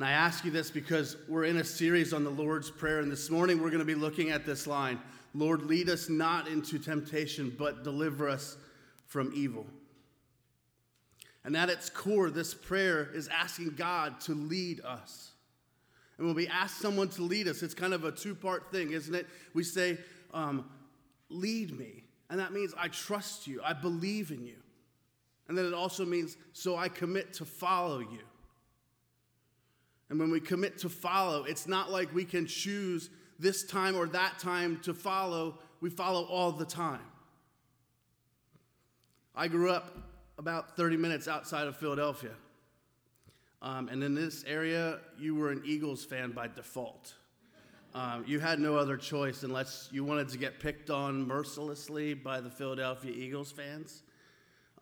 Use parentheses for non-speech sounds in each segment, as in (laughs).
And I ask you this because we're in a series on the Lord's Prayer, and this morning we're going to be looking at this line Lord, lead us not into temptation, but deliver us from evil. And at its core, this prayer is asking God to lead us. And when we ask someone to lead us, it's kind of a two part thing, isn't it? We say, um, Lead me. And that means I trust you, I believe in you. And then it also means, So I commit to follow you. And when we commit to follow, it's not like we can choose this time or that time to follow. We follow all the time. I grew up about 30 minutes outside of Philadelphia. Um, and in this area, you were an Eagles fan by default. Um, you had no other choice unless you wanted to get picked on mercilessly by the Philadelphia Eagles fans.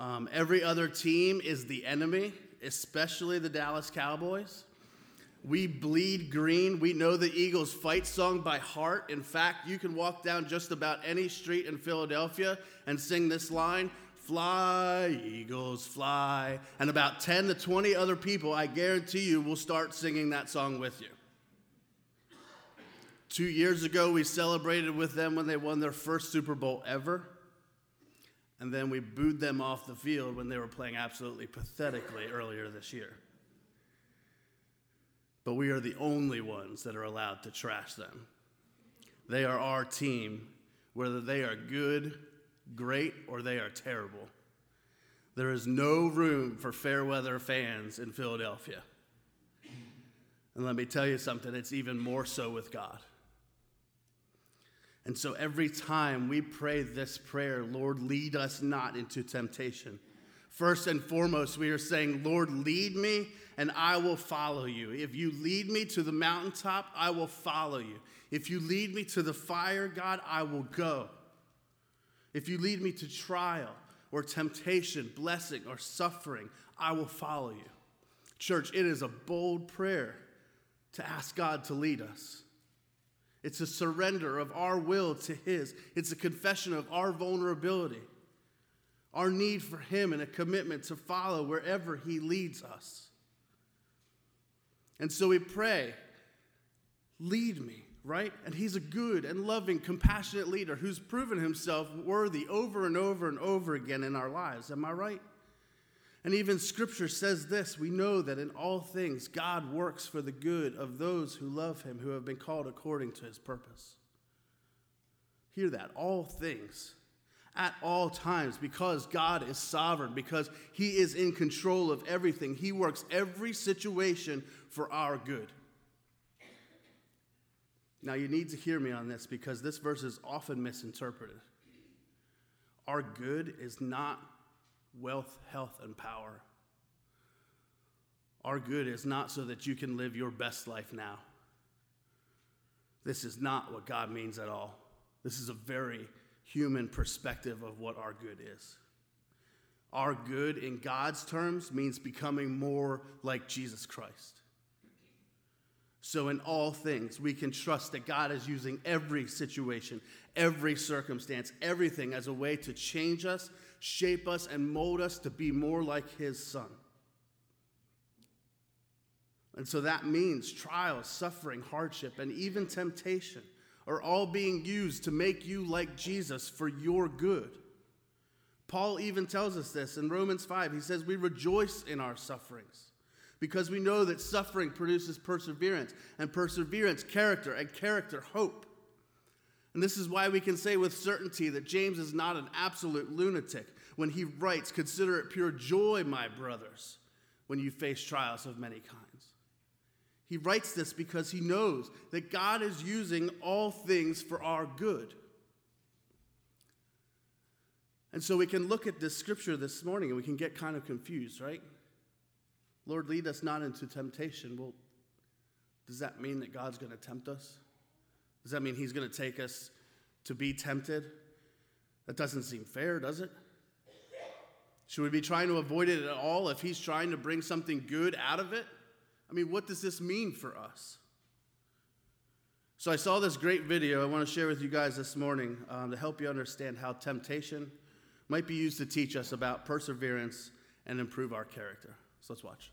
Um, every other team is the enemy, especially the Dallas Cowboys. We bleed green. We know the Eagles' fight song by heart. In fact, you can walk down just about any street in Philadelphia and sing this line Fly, Eagles, fly. And about 10 to 20 other people, I guarantee you, will start singing that song with you. Two years ago, we celebrated with them when they won their first Super Bowl ever. And then we booed them off the field when they were playing absolutely pathetically earlier this year but we are the only ones that are allowed to trash them. They are our team, whether they are good, great, or they are terrible. There is no room for fair weather fans in Philadelphia. And let me tell you something, it's even more so with God. And so every time we pray this prayer, Lord, lead us not into temptation. First and foremost, we are saying, Lord, lead me and I will follow you. If you lead me to the mountaintop, I will follow you. If you lead me to the fire, God, I will go. If you lead me to trial or temptation, blessing or suffering, I will follow you. Church, it is a bold prayer to ask God to lead us. It's a surrender of our will to His, it's a confession of our vulnerability, our need for Him, and a commitment to follow wherever He leads us. And so we pray, lead me, right? And he's a good and loving, compassionate leader who's proven himself worthy over and over and over again in our lives. Am I right? And even scripture says this we know that in all things God works for the good of those who love him, who have been called according to his purpose. Hear that, all things at all times because God is sovereign, because He is in control of everything. He works every situation for our good. Now, you need to hear me on this because this verse is often misinterpreted. Our good is not wealth, health, and power. Our good is not so that you can live your best life now. This is not what God means at all. This is a very human perspective of what our good is. Our good, in God's terms, means becoming more like Jesus Christ. So, in all things, we can trust that God is using every situation, every circumstance, everything as a way to change us, shape us, and mold us to be more like His Son. And so that means trials, suffering, hardship, and even temptation are all being used to make you like Jesus for your good. Paul even tells us this in Romans 5. He says, We rejoice in our sufferings because we know that suffering produces perseverance, and perseverance, character, and character, hope. And this is why we can say with certainty that James is not an absolute lunatic when he writes, Consider it pure joy, my brothers, when you face trials of many kinds. He writes this because he knows that God is using all things for our good. And so we can look at this scripture this morning and we can get kind of confused, right? Lord, lead us not into temptation. Well, does that mean that God's going to tempt us? Does that mean He's going to take us to be tempted? That doesn't seem fair, does it? Should we be trying to avoid it at all if He's trying to bring something good out of it? I mean, what does this mean for us? So, I saw this great video I want to share with you guys this morning um, to help you understand how temptation might be used to teach us about perseverance and improve our character. So, let's watch.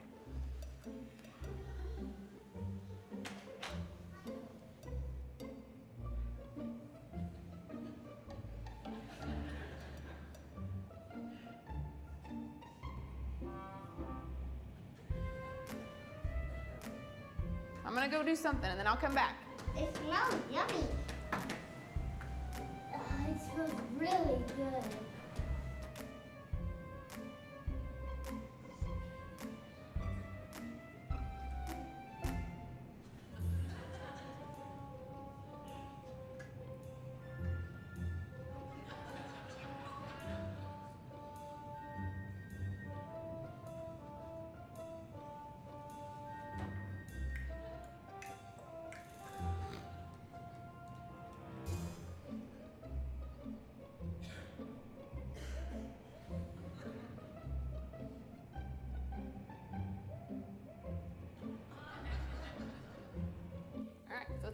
Go do something and then I'll come back. It smells yummy. Uh, it smells really good.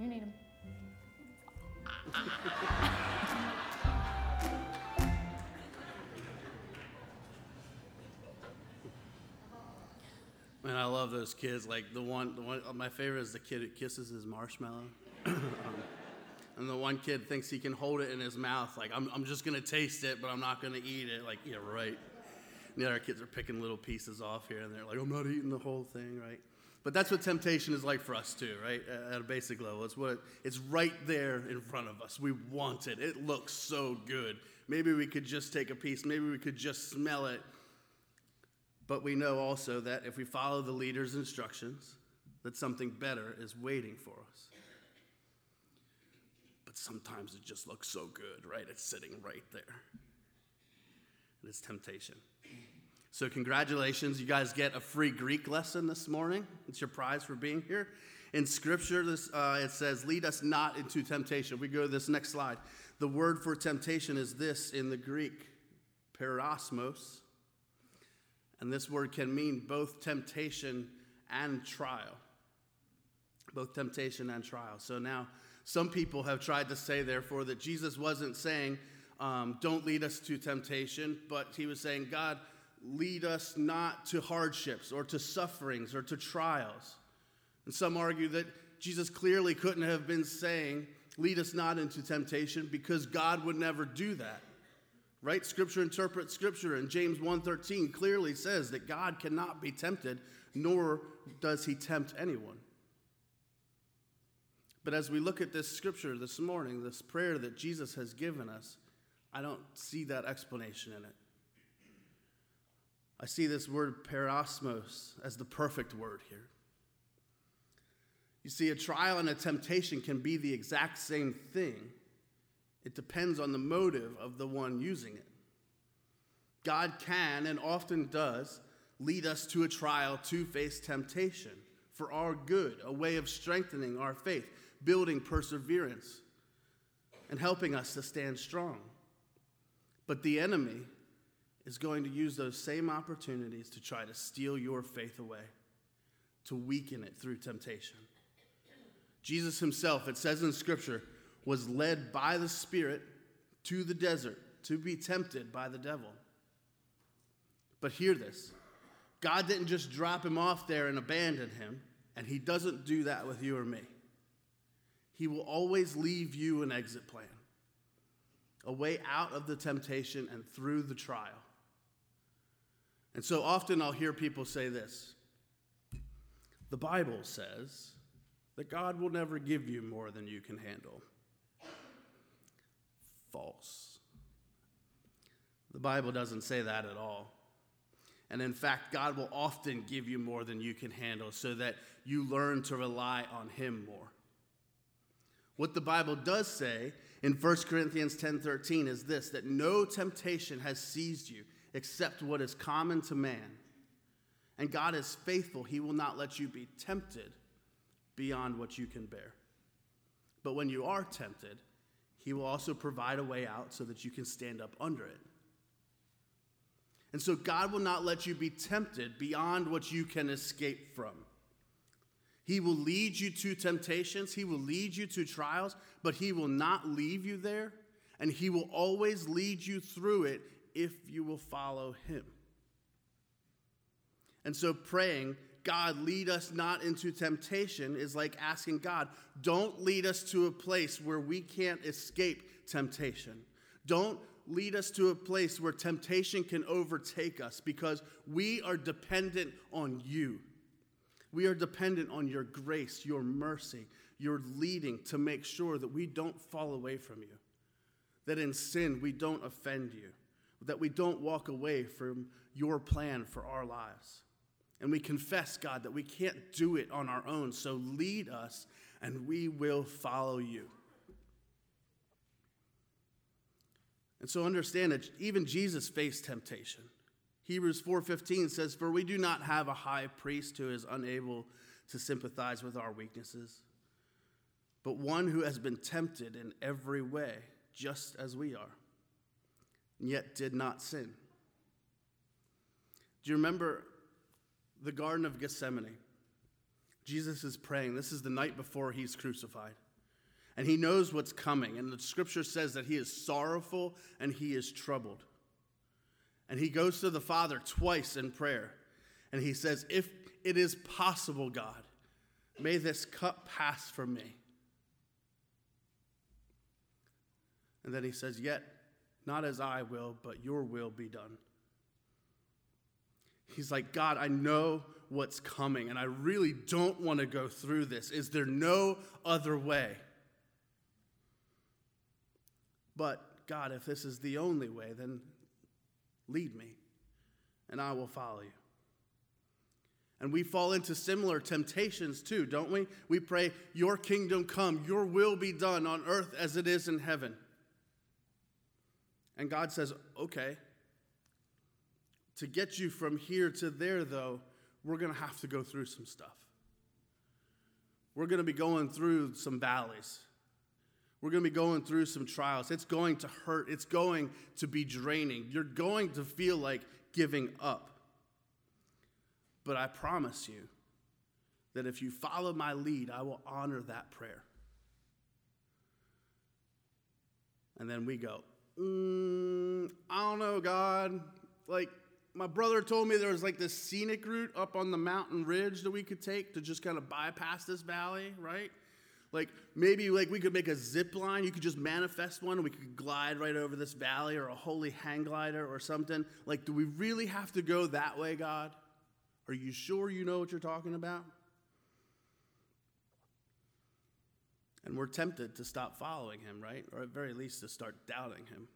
You need them. Man, I love those kids. Like the one, the one, my favorite is the kid who kisses his marshmallow. (coughs) um, and the one kid thinks he can hold it in his mouth. Like, I'm, I'm just going to taste it, but I'm not going to eat it. Like, yeah, right. And the other kids are picking little pieces off here and there. Like, I'm not eating the whole thing, right? But that's what temptation is like for us too, right? At a basic level, it's what it's right there in front of us. We want it. It looks so good. Maybe we could just take a piece. Maybe we could just smell it. But we know also that if we follow the leader's instructions, that something better is waiting for us. But sometimes it just looks so good, right? It's sitting right there. And It is temptation. So, congratulations. You guys get a free Greek lesson this morning. It's your prize for being here. In Scripture, this, uh, it says, Lead us not into temptation. We go to this next slide. The word for temptation is this in the Greek, peirasmos. And this word can mean both temptation and trial. Both temptation and trial. So now, some people have tried to say, therefore, that Jesus wasn't saying, um, don't lead us to temptation, but he was saying, God, lead us not to hardships or to sufferings or to trials. And some argue that Jesus clearly couldn't have been saying, lead us not into temptation because God would never do that. Right? Scripture interprets scripture and James 1:13 clearly says that God cannot be tempted nor does he tempt anyone. But as we look at this scripture this morning, this prayer that Jesus has given us, I don't see that explanation in it. I see this word peirasmos as the perfect word here. You see, a trial and a temptation can be the exact same thing. It depends on the motive of the one using it. God can and often does lead us to a trial to face temptation for our good, a way of strengthening our faith, building perseverance, and helping us to stand strong. But the enemy is going to use those same opportunities to try to steal your faith away, to weaken it through temptation. Jesus himself, it says in Scripture, was led by the Spirit to the desert to be tempted by the devil. But hear this God didn't just drop him off there and abandon him, and he doesn't do that with you or me. He will always leave you an exit plan, a way out of the temptation and through the trial. And so often I'll hear people say this The Bible says that God will never give you more than you can handle. False. The Bible doesn't say that at all. And in fact, God will often give you more than you can handle so that you learn to rely on Him more. What the Bible does say in 1 Corinthians 10:13 is this that no temptation has seized you except what is common to man. And God is faithful. He will not let you be tempted beyond what you can bear. But when you are tempted, he will also provide a way out so that you can stand up under it. And so God will not let you be tempted beyond what you can escape from. He will lead you to temptations, He will lead you to trials, but He will not leave you there, and He will always lead you through it if you will follow Him. And so praying, God, lead us not into temptation, is like asking God, don't lead us to a place where we can't escape temptation. Don't lead us to a place where temptation can overtake us because we are dependent on you. We are dependent on your grace, your mercy, your leading to make sure that we don't fall away from you, that in sin we don't offend you, that we don't walk away from your plan for our lives. And we confess, God, that we can't do it on our own. So lead us and we will follow you. And so understand that even Jesus faced temptation. Hebrews 4:15 says, "For we do not have a high priest who is unable to sympathize with our weaknesses, but one who has been tempted in every way, just as we are, and yet did not sin." Do you remember the Garden of Gethsemane? Jesus is praying. This is the night before he's crucified and he knows what's coming. And the scripture says that he is sorrowful and he is troubled. And he goes to the Father twice in prayer. And he says, If it is possible, God, may this cup pass from me. And then he says, Yet not as I will, but your will be done. He's like, God, I know what's coming, and I really don't want to go through this. Is there no other way? But God, if this is the only way, then lead me, and I will follow you. And we fall into similar temptations too, don't we? We pray, Your kingdom come, Your will be done on earth as it is in heaven. And God says, Okay. To get you from here to there, though, we're going to have to go through some stuff. We're going to be going through some valleys. We're going to be going through some trials. It's going to hurt. It's going to be draining. You're going to feel like giving up. But I promise you that if you follow my lead, I will honor that prayer. And then we go, mm, I don't know, God. Like, my brother told me there was like this scenic route up on the mountain ridge that we could take to just kind of bypass this valley, right? Like maybe like we could make a zip line. You could just manifest one and we could glide right over this valley or a holy hang glider or something. Like, do we really have to go that way, God? Are you sure you know what you're talking about? And we're tempted to stop following him, right? Or at very least to start doubting him.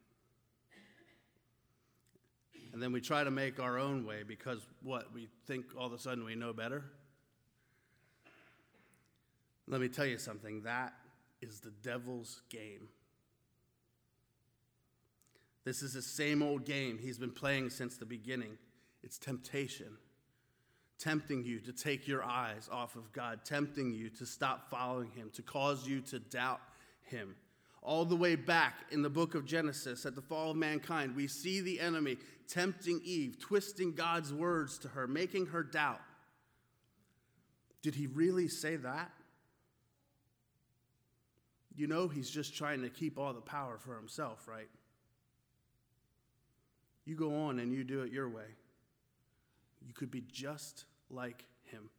And then we try to make our own way because what? We think all of a sudden we know better? Let me tell you something that is the devil's game. This is the same old game he's been playing since the beginning. It's temptation, tempting you to take your eyes off of God, tempting you to stop following him, to cause you to doubt him. All the way back in the book of Genesis, at the fall of mankind, we see the enemy tempting Eve, twisting God's words to her, making her doubt. Did he really say that? You know, he's just trying to keep all the power for himself, right? You go on and you do it your way. You could be just like him.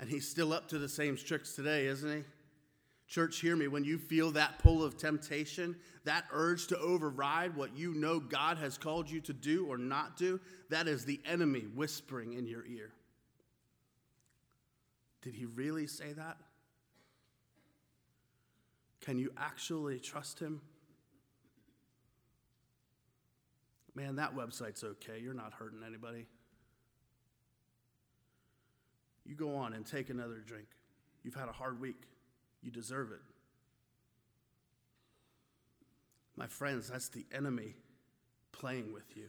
And he's still up to the same tricks today, isn't he? Church, hear me. When you feel that pull of temptation, that urge to override what you know God has called you to do or not do, that is the enemy whispering in your ear. Did he really say that? Can you actually trust him? Man, that website's okay. You're not hurting anybody. You go on and take another drink. You've had a hard week. You deserve it. My friends, that's the enemy playing with you.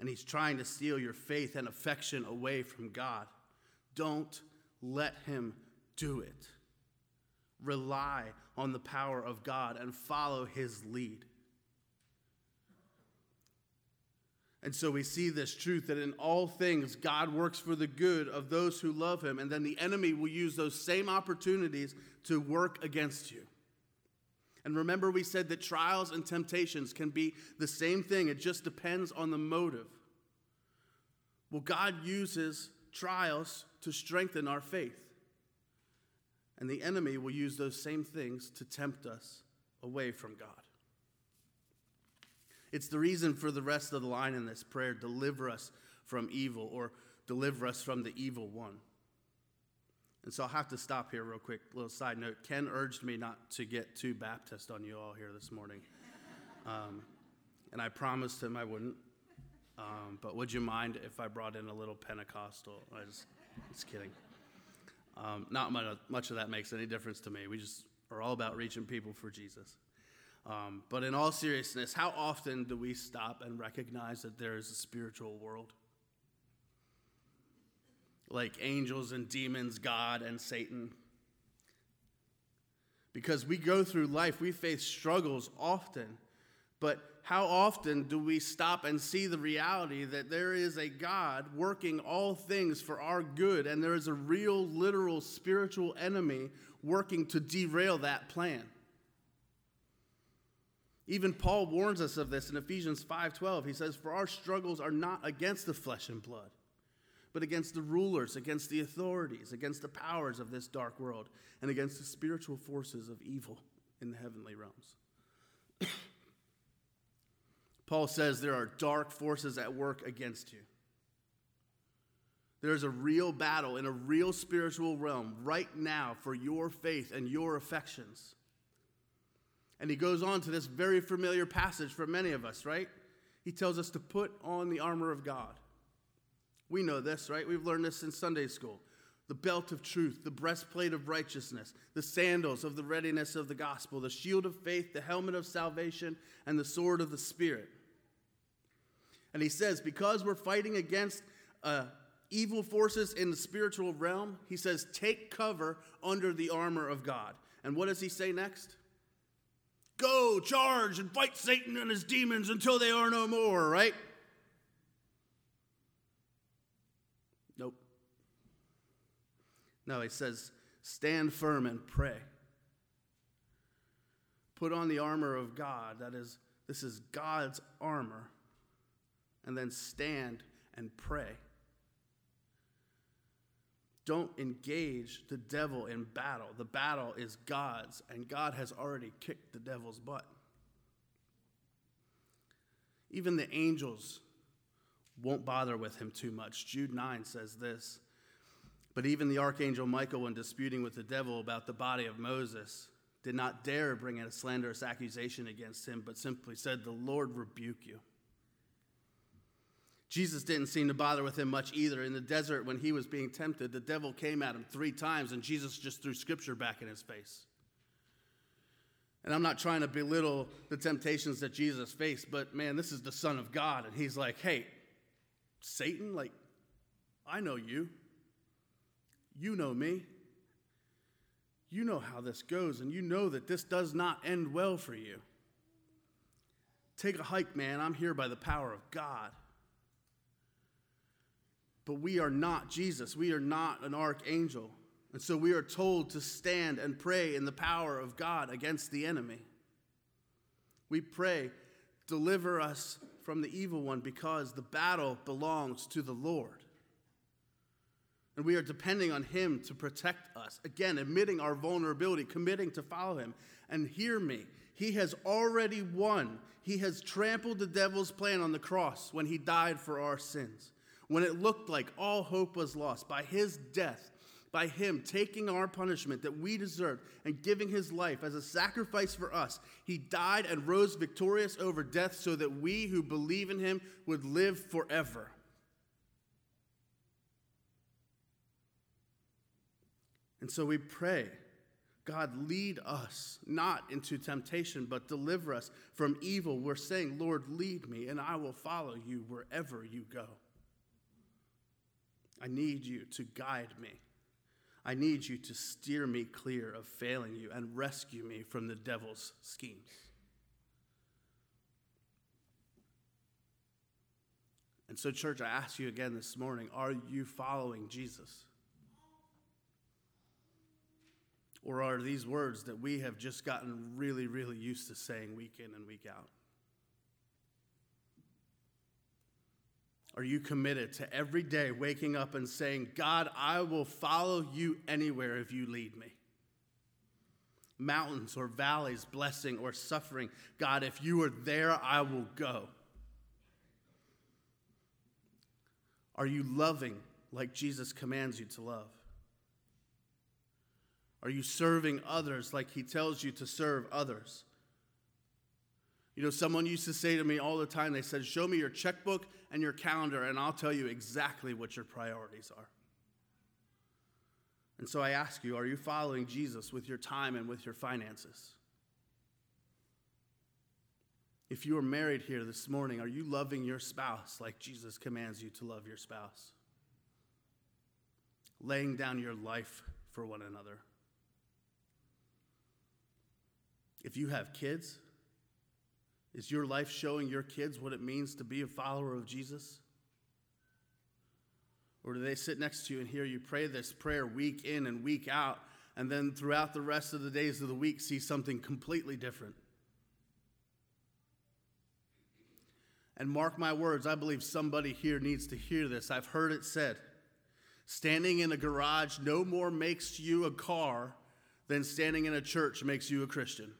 And he's trying to steal your faith and affection away from God. Don't let him do it. Rely on the power of God and follow his lead. And so we see this truth that in all things God works for the good of those who love him. And then the enemy will use those same opportunities to work against you. And remember, we said that trials and temptations can be the same thing, it just depends on the motive. Well, God uses trials to strengthen our faith. And the enemy will use those same things to tempt us away from God. It's the reason for the rest of the line in this prayer deliver us from evil or deliver us from the evil one. And so I'll have to stop here real quick. Little side note Ken urged me not to get too Baptist on you all here this morning. (laughs) Um, and I promised him I wouldn't. Um, but would you mind if I brought in a little Pentecostal? I just, just kidding. Um, not much, much of that makes any difference to me. We just are all about reaching people for Jesus. Um, but in all seriousness, how often do we stop and recognize that there is a spiritual world? Like angels and demons, God and Satan. Because we go through life, we face struggles often. But how often do we stop and see the reality that there is a God working all things for our good, and there is a real, literal, spiritual enemy working to derail that plan? Even Paul warns us of this in Ephesians 5:12. He says, "For our struggles are not against the flesh and blood, but against the rulers, against the authorities, against the powers of this dark world, and against the spiritual forces of evil in the heavenly realms." (coughs) Paul says there are dark forces at work against you. There's a real battle in a real spiritual realm right now for your faith and your affections. And he goes on to this very familiar passage for many of us, right? He tells us to put on the armor of God. We know this, right? We've learned this in Sunday school. The belt of truth, the breastplate of righteousness, the sandals of the readiness of the gospel, the shield of faith, the helmet of salvation, and the sword of the Spirit. And he says, because we're fighting against uh, evil forces in the spiritual realm, he says, take cover under the armor of God. And what does he say next? Go, charge, and fight Satan and his demons until they are no more, right? Nope. No, he says, stand firm and pray. Put on the armor of God. That is, this is God's armor. And then stand and pray. Don't engage the devil in battle. The battle is God's, and God has already kicked the devil's butt. Even the angels won't bother with him too much. Jude 9 says this But even the archangel Michael, when disputing with the devil about the body of Moses, did not dare bring in a slanderous accusation against him, but simply said, The Lord rebuke you. Jesus didn't seem to bother with him much either. In the desert, when he was being tempted, the devil came at him three times, and Jesus just threw scripture back in his face. And I'm not trying to belittle the temptations that Jesus faced, but man, this is the Son of God. And he's like, hey, Satan, like, I know you. You know me. You know how this goes, and you know that this does not end well for you. Take a hike, man. I'm here by the power of God. But we are not Jesus. We are not an archangel. And so we are told to stand and pray in the power of God against the enemy. We pray, deliver us from the evil one because the battle belongs to the Lord. And we are depending on him to protect us. Again, admitting our vulnerability, committing to follow him. And hear me, he has already won. He has trampled the devil's plan on the cross when he died for our sins. When it looked like all hope was lost, by his death, by him taking our punishment that we deserved and giving his life as a sacrifice for us, he died and rose victorious over death so that we who believe in him would live forever. And so we pray, God, lead us not into temptation, but deliver us from evil. We're saying, Lord, lead me, and I will follow you wherever you go. I need you to guide me. I need you to steer me clear of failing you and rescue me from the devil's schemes. And so, church, I ask you again this morning are you following Jesus? Or are these words that we have just gotten really, really used to saying week in and week out? Are you committed to every day waking up and saying, God, I will follow you anywhere if you lead me? Mountains or valleys, blessing or suffering, God, if you are there, I will go. Are you loving like Jesus commands you to love? Are you serving others like he tells you to serve others? You know, someone used to say to me all the time, they said, Show me your checkbook and your calendar, and I'll tell you exactly what your priorities are. And so I ask you, are you following Jesus with your time and with your finances? If you are married here this morning, are you loving your spouse like Jesus commands you to love your spouse? Laying down your life for one another. If you have kids, is your life showing your kids what it means to be a follower of Jesus? Or do they sit next to you and hear you pray this prayer week in and week out, and then throughout the rest of the days of the week see something completely different? And mark my words, I believe somebody here needs to hear this. I've heard it said standing in a garage no more makes you a car than standing in a church makes you a Christian.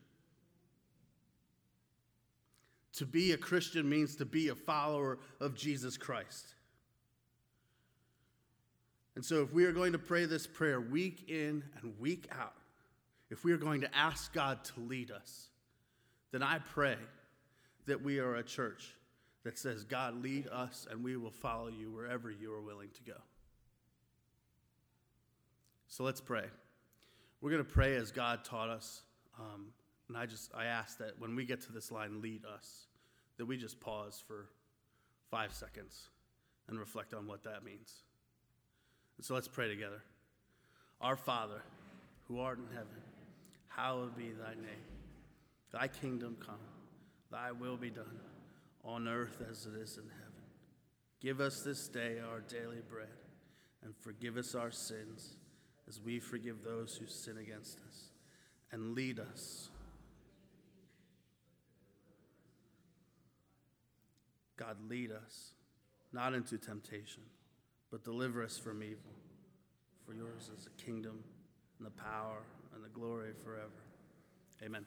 To be a Christian means to be a follower of Jesus Christ. And so, if we are going to pray this prayer week in and week out, if we are going to ask God to lead us, then I pray that we are a church that says, God, lead us and we will follow you wherever you are willing to go. So let's pray. We're going to pray as God taught us. Um, and I just, I ask that when we get to this line, lead us, that we just pause for five seconds and reflect on what that means. And so let's pray together. Our Father, who art in heaven, hallowed be thy name. Thy kingdom come, thy will be done, on earth as it is in heaven. Give us this day our daily bread, and forgive us our sins as we forgive those who sin against us. And lead us God, lead us not into temptation, but deliver us from evil. For yours is the kingdom and the power and the glory forever. Amen.